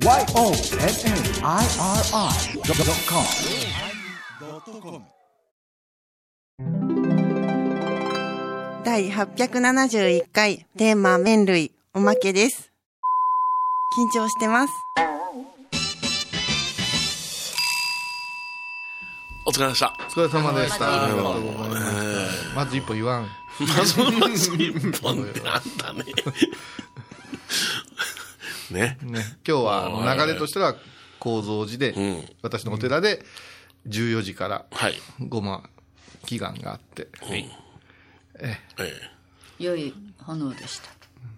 YONNIRI.com 第871回テーマ麺類おまけです。緊張してます？お疲れ様でした。お疲れ様でした。あありがとうございまますす。まず一歩言わん。まずまず一本ってなんだね。ね。ね、今日はあの流れとしては、構造寺で、ん私のお寺で、14時から、はい。ごま、祈願があって、え良い炎でした。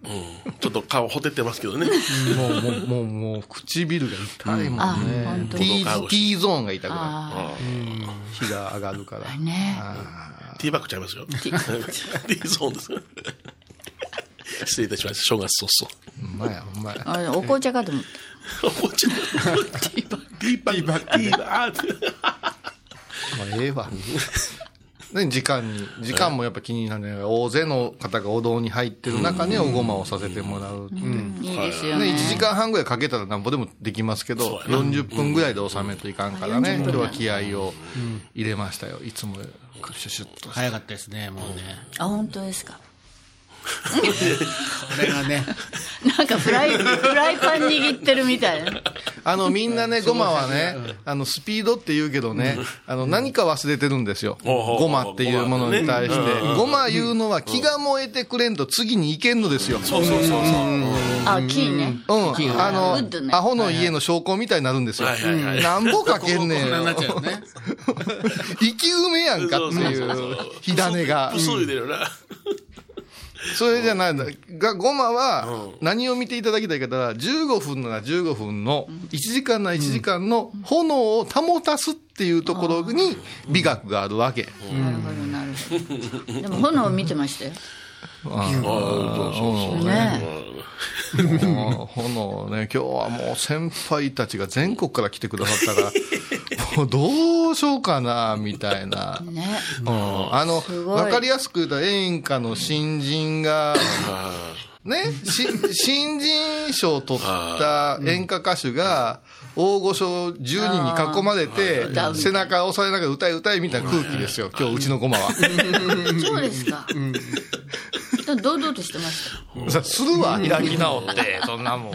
えうんちょっと顔ほてってますけどね。もう、もう、もう、もう、唇が痛いもあんね。本当 T, 喉 T ゾーンが痛くなある。日が上がるから。あ、ね。ティーバッグちゃいますよ。ティー ゾーンです。失礼いたしました。正月早ほんまや、ほんまや。あれ、お紅茶かと思っ々。おちょっとティーバッグ。ティーバッグ。ティーバッグ。まあ、ええわ。ね、時間に、時間もやっぱ気になるね。大勢の方がお堂に入ってる中におごまをさせてもらうって。た。いいですよね、ね。1時間半ぐらいかけたらなんぼでもできますけど、40分ぐらいで収めといかんからね、今日は気合を入れましたよ。いつもシュシュッと。早かったですね、もうね。あ、本当ですか。これがね、なんかフライ、フライパン握ってるみたいな。あの、みんなね、ごまはね、あの、スピードって言うけどね、あの、何か忘れてるんですよ。ほうごまっていうものに対して。ごま言うのは気が燃えてくれんと次に行けんのですよ。そうそうそうそう。あ、木ね。うん。あウのアホの家の証拠みたいになるんですよはいはいはい。なんぼかけんねん。生き埋めやんかっていう火種が。それじゃないん。だ。が、ごまは、何を見ていただきたいかと言ったら、15分なら15分の、1時間なら1時間の炎を保たすっていうところに美学があるわけ。なるほど、なるほど。でも炎を見てましたよ。炎ね。もう炎ね、今日はもう先輩たちが全国から来てくださったから、もうどうしようかな、みたいな。ね。うんあの、わかりやすく言うと演歌の新人が、ね、し新人賞を取った演歌歌手が、大御所10人に囲まれて背中を押さえながら歌い歌いみたいな空気ですよ、今日うちの駒は。そうですか。堂々としてました？さするわ、開き直って、そんなもん。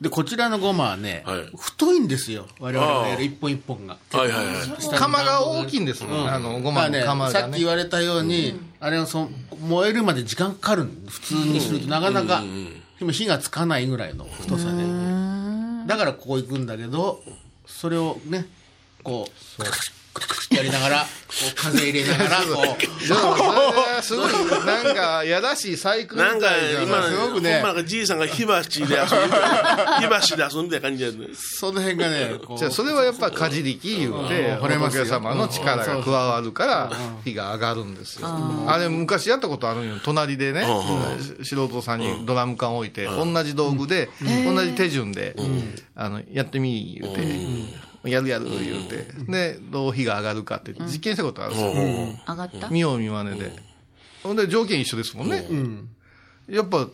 で、こちらのごまはねはい、太いんですよ。我々がやる一本一本が。はいはいはい。釜が大きいんですもん、あの、ごまの釜がねさっき言。われたように、あれをそ燃えるまで時間かかるん普通にするとなかなか、でも火がつかないぐらいの太さで。だからここ行くんだけど、それをね、こう、ククククってやりながら、こう風入れながら、こう、じゃあそれすごい、なんか、やらしいサイクルみなんかじゃ今、ないすごくねま。なんかじいさんが火箸で遊んで、火箸で遊んでた感じやね。その辺がね、じゃあそれはやっぱかじりき言うて、うん惚れますよ仏様の力が加わるから、火が上がるんですよ。あれ昔やったことあるんよ。隣でね、素人さんにドラム缶置いて、同じ道具で、同じ手順で、あの、やってみ、言うて、やるやる、言うて。で、どう火が上がるかって実験したことあるんですよ。上がった？見よう見まねで。ほんで条件一緒ですもんね。やっぱ、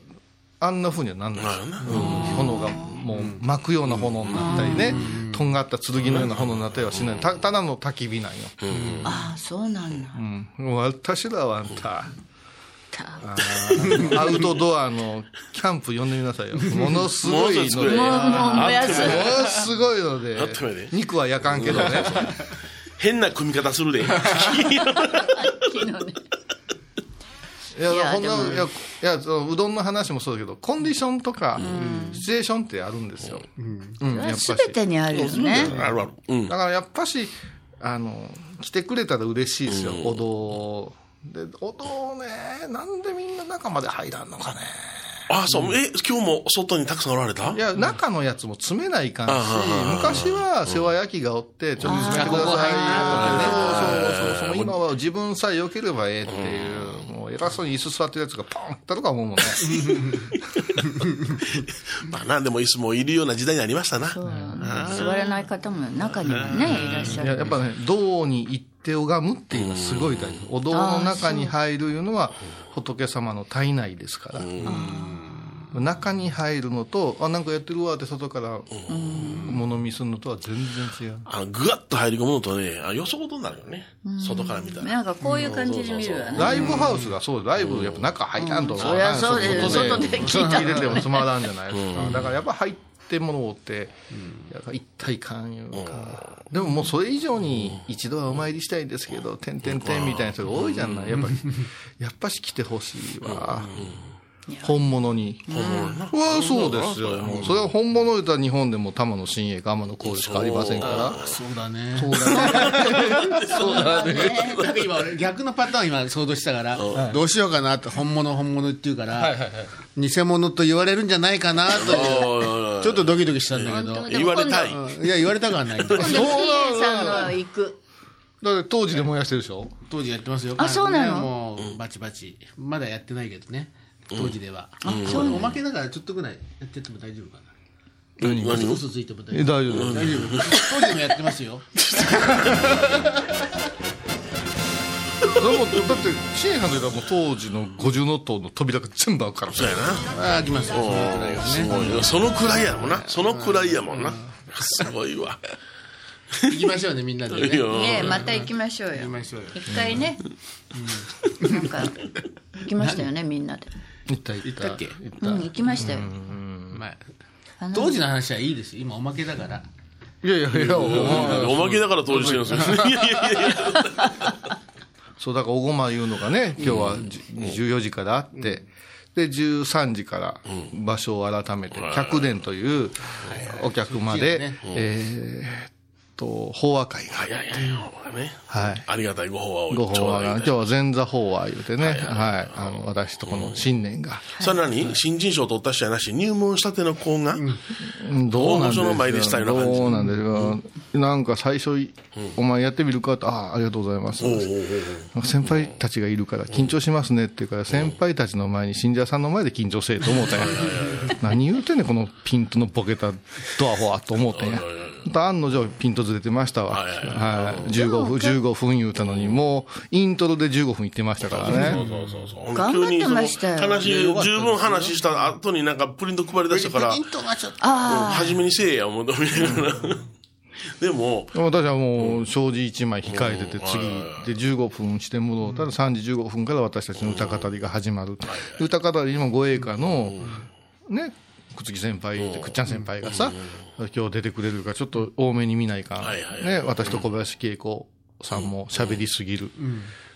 あんな風にはなんないですよ。うん炎がもう巻くような炎になったりね、とんがった剣のような炎になったりはしない。たただの焚き火なんよ。ああ、そうなんだ。うん。私らはあんた、た アウトドアのキャンプ呼んでみなさいよ。ものすごいので、もももう、もやす。のすごいので肉は焼かんけどね。変な組み方するで。いや、いやほんな、いや、いや、そのうどんの話もそうだけど、コンディションとか、シチュエーションってあるんですよ。うん、やっぱし。すべてにあるよね。あるある。うん。だからやっぱし、あの、来てくれたら嬉しいですよ、お堂。で、お堂ね、なんでみんな中まで入らんのかね。あ、そう。え、今日も外にたくさんおられた？いや、中のやつも詰めないかんしあ、昔は世話焼きがおって、ちょっと詰めてくださいよとかね。そうそうそう。今は自分さえ良ければええっていう偉そうに椅子座ってるやつがポンってとか思うもんね。まあなんでも椅子もいるような時代になりましたな。そう座れない方も中にはね、いらっしゃいや、る。やっぱね、道に行って拝むっていうのはすごい大事。お堂の中に入るいうのは、仏様の体内ですから。中に入るのと、あ、なんかやってるわって外から物見するのとは全然違う。あの、ぐわっと入り込むのとね、あよそごとになるよね。外から見たら。なんかこういう感じで見るわね。ライブハウスがそう、ライブやっぱ中入らんと、そりゃそうです外で聞いててもつまらんじゃないですか。だからやっぱ入ってものって、やっぱ一体感いうか。でももうそれ以上に一度はお参りしたいんですけど、てんてんてんみたいな人が多いじゃない。やっぱり、やっぱし来てほしいわ。本物に。うわそうですよ。もうそれは本物言ったら日本でも玉野新栄か天野幸しかありませんから。そうだね。そうだね。そうだね。なんか今俺逆のパターン今想像したから、どうしようかなって本物本物って言うから、偽物と言われるんじゃないかなとちょっとドキドキしたんだけど、言われたい。うんいや言われたくはない。今度、キエさんの行く。だって当時で燃やしてるでしょ？当時やってますよ。あそうなの？もうバチバチ。まだやってないけどね。当時では。おまけだからちょっとぐらいやってっても大丈夫かな。何？何を？嘘ついても大え、丈夫。大丈夫。大丈夫。当時でもやってますよ。でも、だって、支援さんといったらもう当時の五重塔の扉が全部開くから。そうやな。あ、来ますよ。そのくらいはね。すごいよ。そのくらいやもんな。そのくらいやもんな。すごいわ。行きましょうね、みんなでね。ねまた行きましょうよ。行きましょうよ。一回ね。なんか、行きましたよね、みんなで。行った行った。行ったっけ？行っうん、行きましたよ。まあ、あの当時の話はいいですよ。今おまけだから。いやいやいや、おまけだから当時してるんですよ。いやいやいや。そう、だから、おごまいうのがね、今日はじ14時からあって、で、13時から場所を改めて、客殿というお客まで、えと、法話会が、いやいやいや、ほらね。はい。ありがたいご法話をご法話が、今日日。は前座法話言うてね、はい。あの、私とこの新年が、それ何？新人賞取った人やなし、入門したての子が、うん。どうなんでしたようどうなんですか。なんか最初、お前やってみるかと、ああ、ありがとうございます。先輩たちがいるから緊張しますねって言うから、先輩たちの前に信者さんの前で緊張せえと思ったんや。何言うてんねん、このピントのボケたドアホワと思ったんや。案の定ピントずれてましたわ。はいはいはい。15分、15分言うたのに、もう、イントロで15分言ってましたからね。そうそうそう。頑張ってましたよ話、十分話した後になんかプリント配り出したから、ピントがちょっと。あ初めにせえや、思うと見ながら。でも、私はもう、障子1枚控えてて、次で15分して戻ったら、3時15分から私たちの歌語りが始まる。歌語りにも護衛歌の、ね、くつき先輩くっちゃん先輩がさ、今日出てくれるから、ちょっと多めに見ないかね、私と小林恵子さんも喋りすぎる。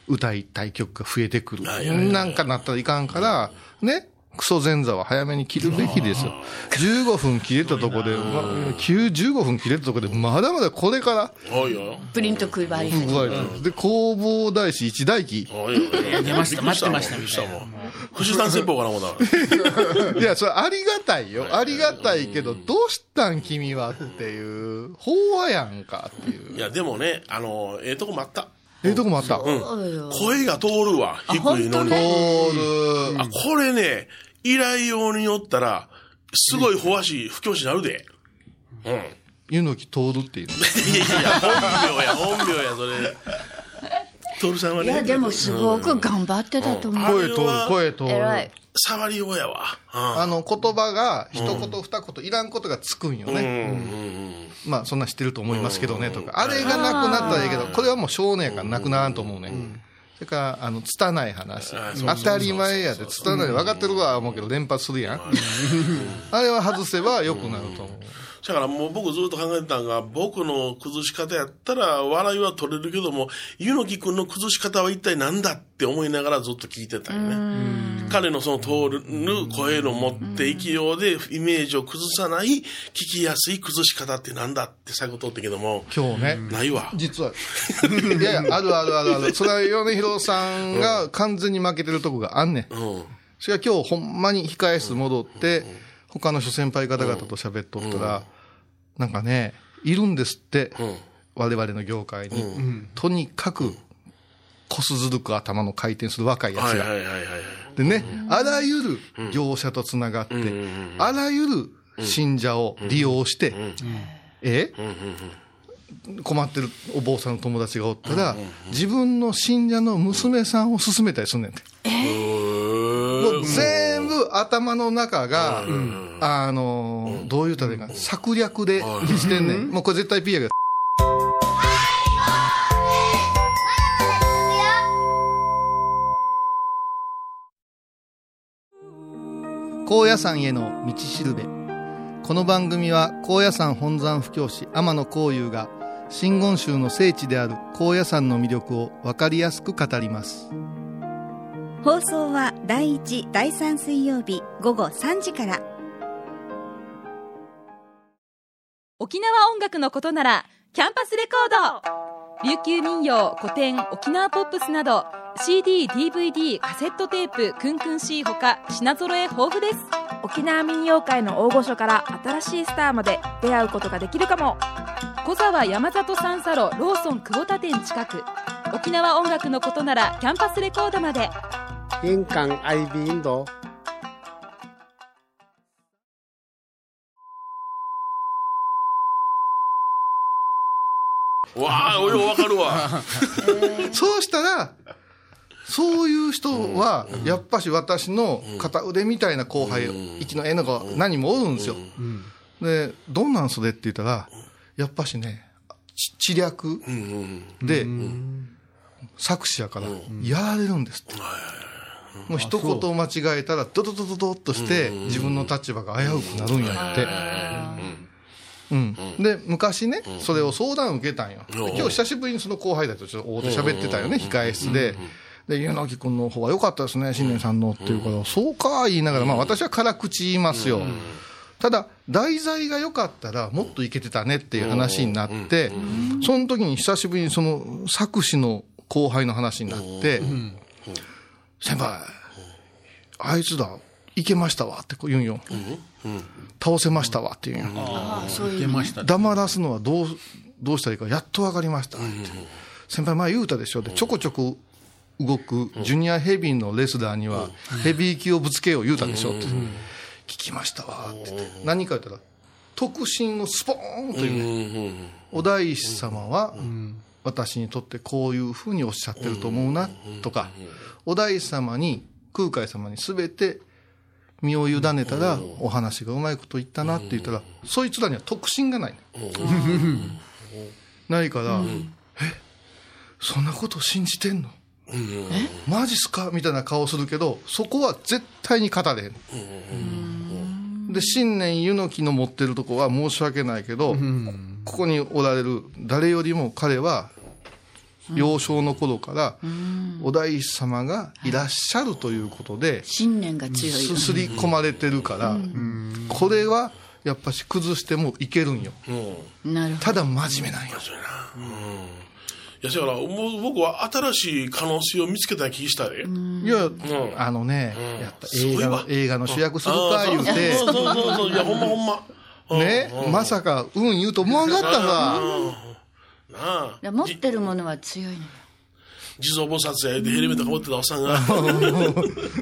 歌いたい曲が増えてくる。なんかなったらいかんから、ね、クソ前座は早めに切るべきですよ。15分切れたとこで、ま9 15分切れたとこで、まだまだこれから、プリント配り。不具合でで、弘法大師一大記。おいよ。出ました待ってましたびっくりしたもん。富士山戦法かな思った。いや、それありがたいよ。ありがたいけど、どうしたん君はっていう、法話やんかっていう。いや、でもね、あの、ええとこもあった。ええとこもあった。うん。声が通るわ、低いのに。通る。あ、これね、依頼用によったら、すごい法師、不教師になるで。うん。い湯の木通るっていうの。やいや、本名や、本名や、それ。トルさんはいね。や、でもすごく頑張ってたと思う。声通る、声通る。偉い。触りようやわ。うんあの、言葉が、一言二言、いらんことがつくんよね。うんうんまあ、そんな知ってると思いますけどね、とか。あれがなくなったらいいけど、これはもう少年やからなくならんと思うね。それから、あの、拙い話。当たり前やで、拙い分かってるわ思うけど、連発するやん。あれは外せば良くなると思う。だからもう僕ずっと考えてたのが、僕の崩し方やったら笑いは取れるけども、ゆのきくんの崩し方は一体何だって思いながらずっと聞いてたよね。彼のその通る声の持っていきようでイメージを崩さない聞きやすい崩し方って何だって最後通ったけども、今日ね。ないわ。実は。いやいや、あるあるあるある。それは米広さんが完全に負けてるとこがあんねん。うん。それが今日ほんまに控え室戻って、他の諸先輩方々と喋っとったら、なんかね、いるんですって、我々の業界に。とにかく、こすずるく頭の回転する若いやつが。でね、あらゆる業者とつながって、あらゆる信者を利用して、え？困ってるお坊さんの友達がおったら、自分の信者の娘さんを勧めたりすんねんて。もう全部と頭の中が、あの、どう言うたらいいか、策略でしてんねん。もうこれ絶対 P やけど。高野山への道しるべ。この番組は高野山本山布教師天野幸雄が真言宗の聖地である高野山の魅力を分かりやすく語ります。放送は第1、第3水曜日午後3時から。沖縄音楽のことならキャンパスレコード。琉球民謡古典沖縄ポップスなど CD、DVD、カセットテープクンクン C ほか品揃え豊富です。沖縄民謡界の大御所から新しいスターまで出会うことができるかも。小沢山里三佐路ローソン久保田店近く。沖縄音楽のことならキャンパスレコードまで印港 IB 印度わあ、俺わかるわ。そうしたら、そういう人は、やっぱし私の片腕みたいな後輩、一の絵の子何人もおるんですよ。で、どんなんそれって言ったら、やっぱしね、ち知略で、作詞やから、やられるんですって。もう一言間違えたら、ドドドドドッとして、自分の立場が危うくなるんやって。うん。で、昔ね、それを相談受けたんよ。で今日久しぶりにその後輩たちとちょっと大手喋ってたよね、控え室で。で、ゆのき君の方が良かったですね、新年さんのっていうから、そうか言いながら、まあ私は辛口言いますよ。ただ、題材が良かったら、もっといけてたねっていう話になって、その時に久しぶりにその作詞の後輩の話になって、先輩、あいつだ、いけましたわってこう言うんよ。倒せましたわって言うんよ。ああ、そういう。ました。黙らすのはどう、どうしたらいいか、やっとわかりましたって。先輩前言うたでしょって、ちょこちょこ動くジュニアヘビーのレスラーには、ヘビー級をぶつけよう言うたでしょって。聞きましたわって言って。何か言ったら、特進をスポーンというね。お大師様は、私にとってこういうふうにおっしゃってると思うな、とか、お大師様に、空海様にすべて身を委ねたら、お話がうまいこと言ったなって言ったら、そいつらには特進がない。ないから、え、そんなこと信じてんの？マジっすか？みたいな顔するけど、そこは絶対に語れへん。で、新年湯の木の持ってるとこは申し訳ないけど、ここにおられる誰よりも彼は、幼少の頃から、お大師様がいらっしゃるということで、信念が強い。よすすり込まれてるから、これはやっぱし崩してもいけるんよ。ただ真面目なんよ。いや、だから、もう僕は新しい可能性を見つけた気したで。いや、あのね、やった映画の、映画の主役するか言うて、そうそうそうそう。いや、ほんまほんま。ね、まさか、うん言うと思わんかったさ。なあ。いや持ってるものは強いの地蔵菩薩やでヘルメットかぶってたおっさんが。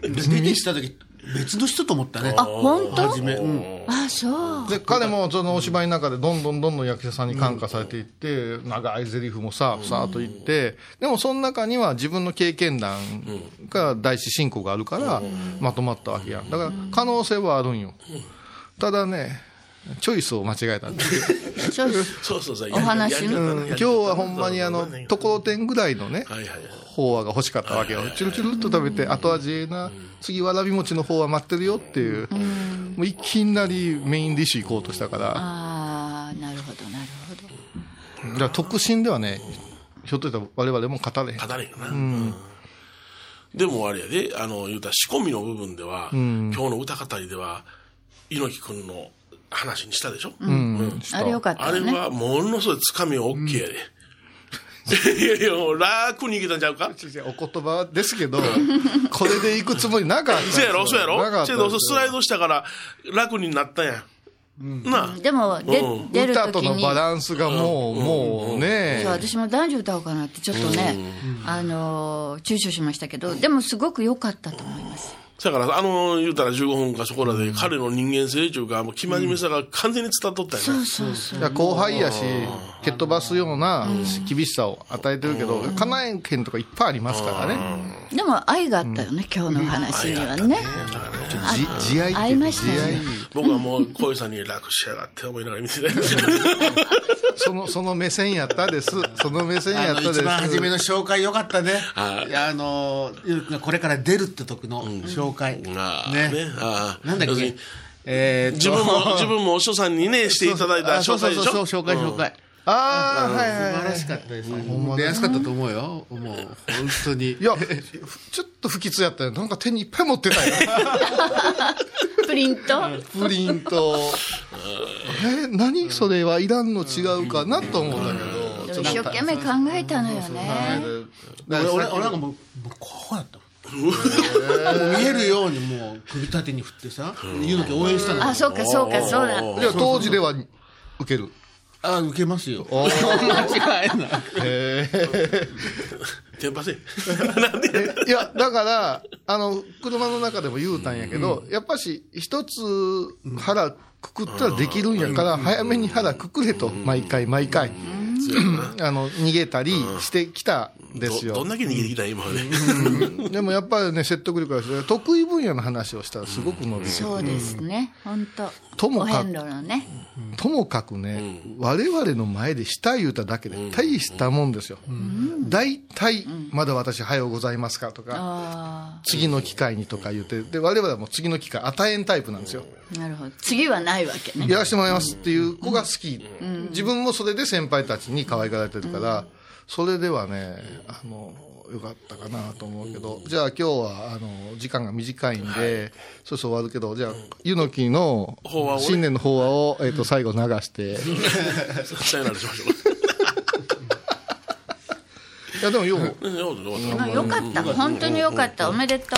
出てきた時、別の人と思ったね。あ本当？初め。うん。あそうで、彼もそのお芝居の中でどんどんどんどん役者さんに感化されていって、長い台詞もさ、さーっと言って、でもその中には自分の経験談が大師信仰があるから、まとまったわけやん。だから可能性はあるんよ。ただね、チョイスを間違えたんですよ。チョイスそうそうそう。お話やり方ねうん今日はほんまにあの、ところてんぐらいのね、はいはいはい。法話が欲しかったわけよ。チュルチュルっと食べて、後味ええな、次わらび餅の方は待ってるよっていう、もういきなりメインディッシュ行こうとしたから、ああなるほどなるほど。だから特進ではね、ひょっとしたら我々も語れへん。語れんよな。うん。でもあれやで、あの、言うたら仕込みの部分では、今日の歌語りでは、猪木くんの話にしたでしょ？うん。あれよかったあれはものすごいつかみ OK やで。いやいや、もう楽にいけたんちゃうか？お言葉ですけど、これで行くつもりなかったんですよ。そうやろ？そうやろ？なかったけど、スライドしたから楽になったんや。なあ。でもでうん。出る歌とのバランスがもう、もうね。そう、私も男女歌おうかなってちょっとね、あのー躊躇しましたけどでもすごく良かったと思います。だから、あの、言うたら15分かそこらで、彼の人間性というか、もう、生真面目さが完全に伝わっとったよね。そうそういや後輩やし、蹴っ飛ばすような厳しさを与えてるけど、叶え県とかいっぱいありますからね。でも愛があったよね、今日のお話にはね。じ慈愛ましたよね。僕はもう、小井さんに楽しやがって思いながら見てて。その、その目線やったです。その目線やったです。一番初めの紹介よかったね。あの、これから出るって時の紹介。ね。ねああなんだっけ？自分も、自分もお師匠さんにね、していただいたあそう紹介でしょ？そうそうそう、紹介紹介。ああ、はいはいはい素晴らしかったです。出やすかったと思うよ。もう、本当に。いや、ちょっと不吉やったよ。なんか手にいっぱい持ってたよ。プリント？プリント。え、何それはいらんの違うかなと思うんだけど。一生懸命考えたのよね。俺、俺、俺なんかもう、もうこうやった見えるようにもう首立てに振ってさ、ゆうのき応援したの。あ、そうかそうか、そうだ。じゃあ当時では受ける。あ、受けますよ。間違いない。へーテンパせ。なんでいや、だから、あの、車の中でも言うたんやけど、やっぱし、一つ腹くくったらできるんやから、早めに腹くくれと、毎回毎回。あの、逃げたりしてきたんですよ。どどんだけ逃げてきたん今まで。でもやっぱりね、説得力がある得意分野の話をしたらすごく伸びる。そうですね、本当。ともかお遍路のね。ともかくね、我々の前でした言うただけで大したもんですよ。大体、まだ私、はようございますか？とか、あ次の機会にとか言って、で、我々はもう次の機会与えんタイプなんですよ。あ、なるほど。次はないわけね。やらせてもらいますっていう子が好き。自分もそれで先輩たちに可愛がられてるから、それではね、あの、よかったかなと思うけど、じゃあ今日は、あの、時間が短いんで、そろそろ終わるけど、じゃあ、ゆのきの新年の法話を、えっ、と、最後流して、さよならしましょ いや、でもよう、よかった。本当によかった。おめでとう。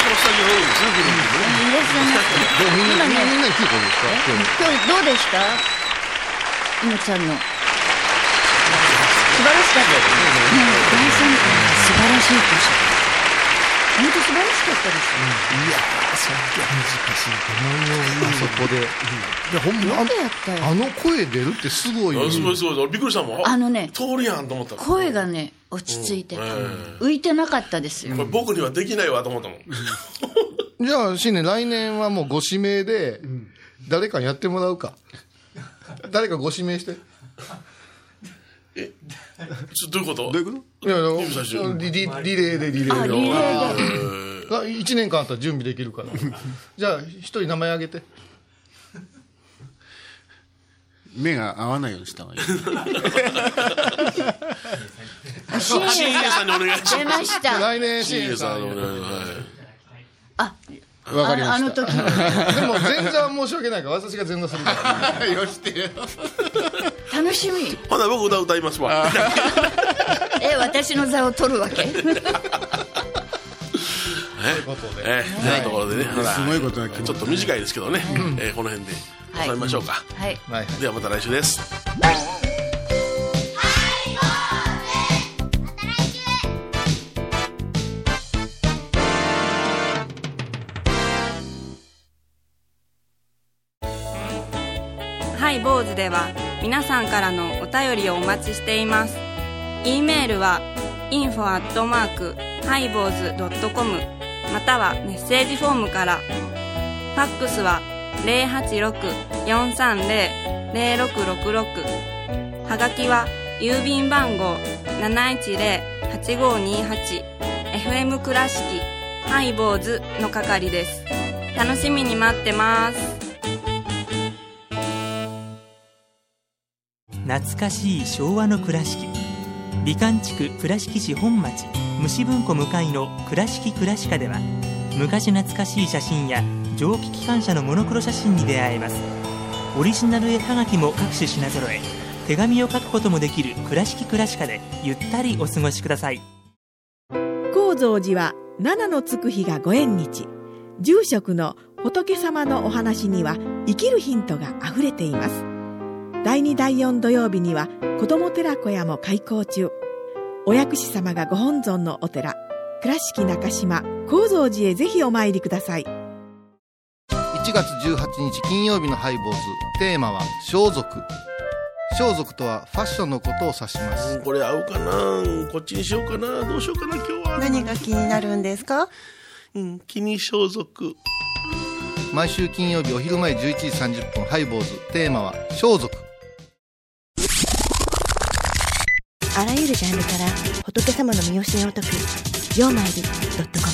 このスタジオ多いですね、いらっしゃいます。でもみんな、みんな今ねみんなに聞いたんですか今日どうでした？今ちゃんの。素晴らしかったですね。大参加素晴らしい年。本当素晴らしかったです。あそこで。いや、ほんま、あよくやったよあの声出るってすごいよあすごいすごい。俺びっくりしたもん。あのね通るやんと思った。こ声がね、落ち着いてた。浮いてなかったですよ。れ僕にはできないわと思ったもん。じゃあ、新年、来年はもうご指名で、誰かにやってもらうか。誰かご指名して。ちょどういうこと？どういうこと？いやリリリレーでリレあ、ーで。リレーで。あ1年間あったら準備できるから。じゃあ、一人名前あげて。目が合わないようにした方がいい。新新栄さんにお願いします出ました。来年、新新栄年さん。お願いはいあ、わかりました。あの時。でも、前座は申し訳ないから、私が前座するから。よしてよ。楽しみ。ほな僕歌歌いますわ。え、私の座を取るわけ ええ、というところでね、すごいことが決まったちょっと短いですけどね、えーこの辺で収めましょうか。はい。はい。ではまた来週です。ハイボーズでは皆さんからのお便りをお待ちしています。e メールは info アットマークハイボーズドットコムまたはメッセージフォームから。ファックスは086-430-0666はがきは郵便番号710-8528 FM 倉敷ハイボーズの係です。楽しみに待ってます。懐かしい昭和の倉敷。美観地区倉敷市本町虫文庫向かいの「倉敷倉歯科」では昔懐かしい写真や蒸気機関車のモノクロ写真に出会えます。オリジナル絵はがきも各種品揃え手紙を書くこともできる「倉敷倉歯科」でゆったりお過ごしください。高蔵寺は七のつく日がご縁日。住職の仏様のお話には生きるヒントがあふれています。第2第4土曜日には子ども寺小屋も開校中。お薬師様がご本尊のお寺倉敷中島・高蔵寺へぜひお参りください。1月18日金曜日のハイボーズテーマは装束。装束とはファッションのことを指します。これ合うかな？こっちにしようかな？どうしようかな？今日は。何が気になるんですか？うん気に装束。毎週金曜日お昼前11時30分ハイボーズテーマは装束あらゆるジャンルから仏様の身教えを解く「曜マイルドットコム」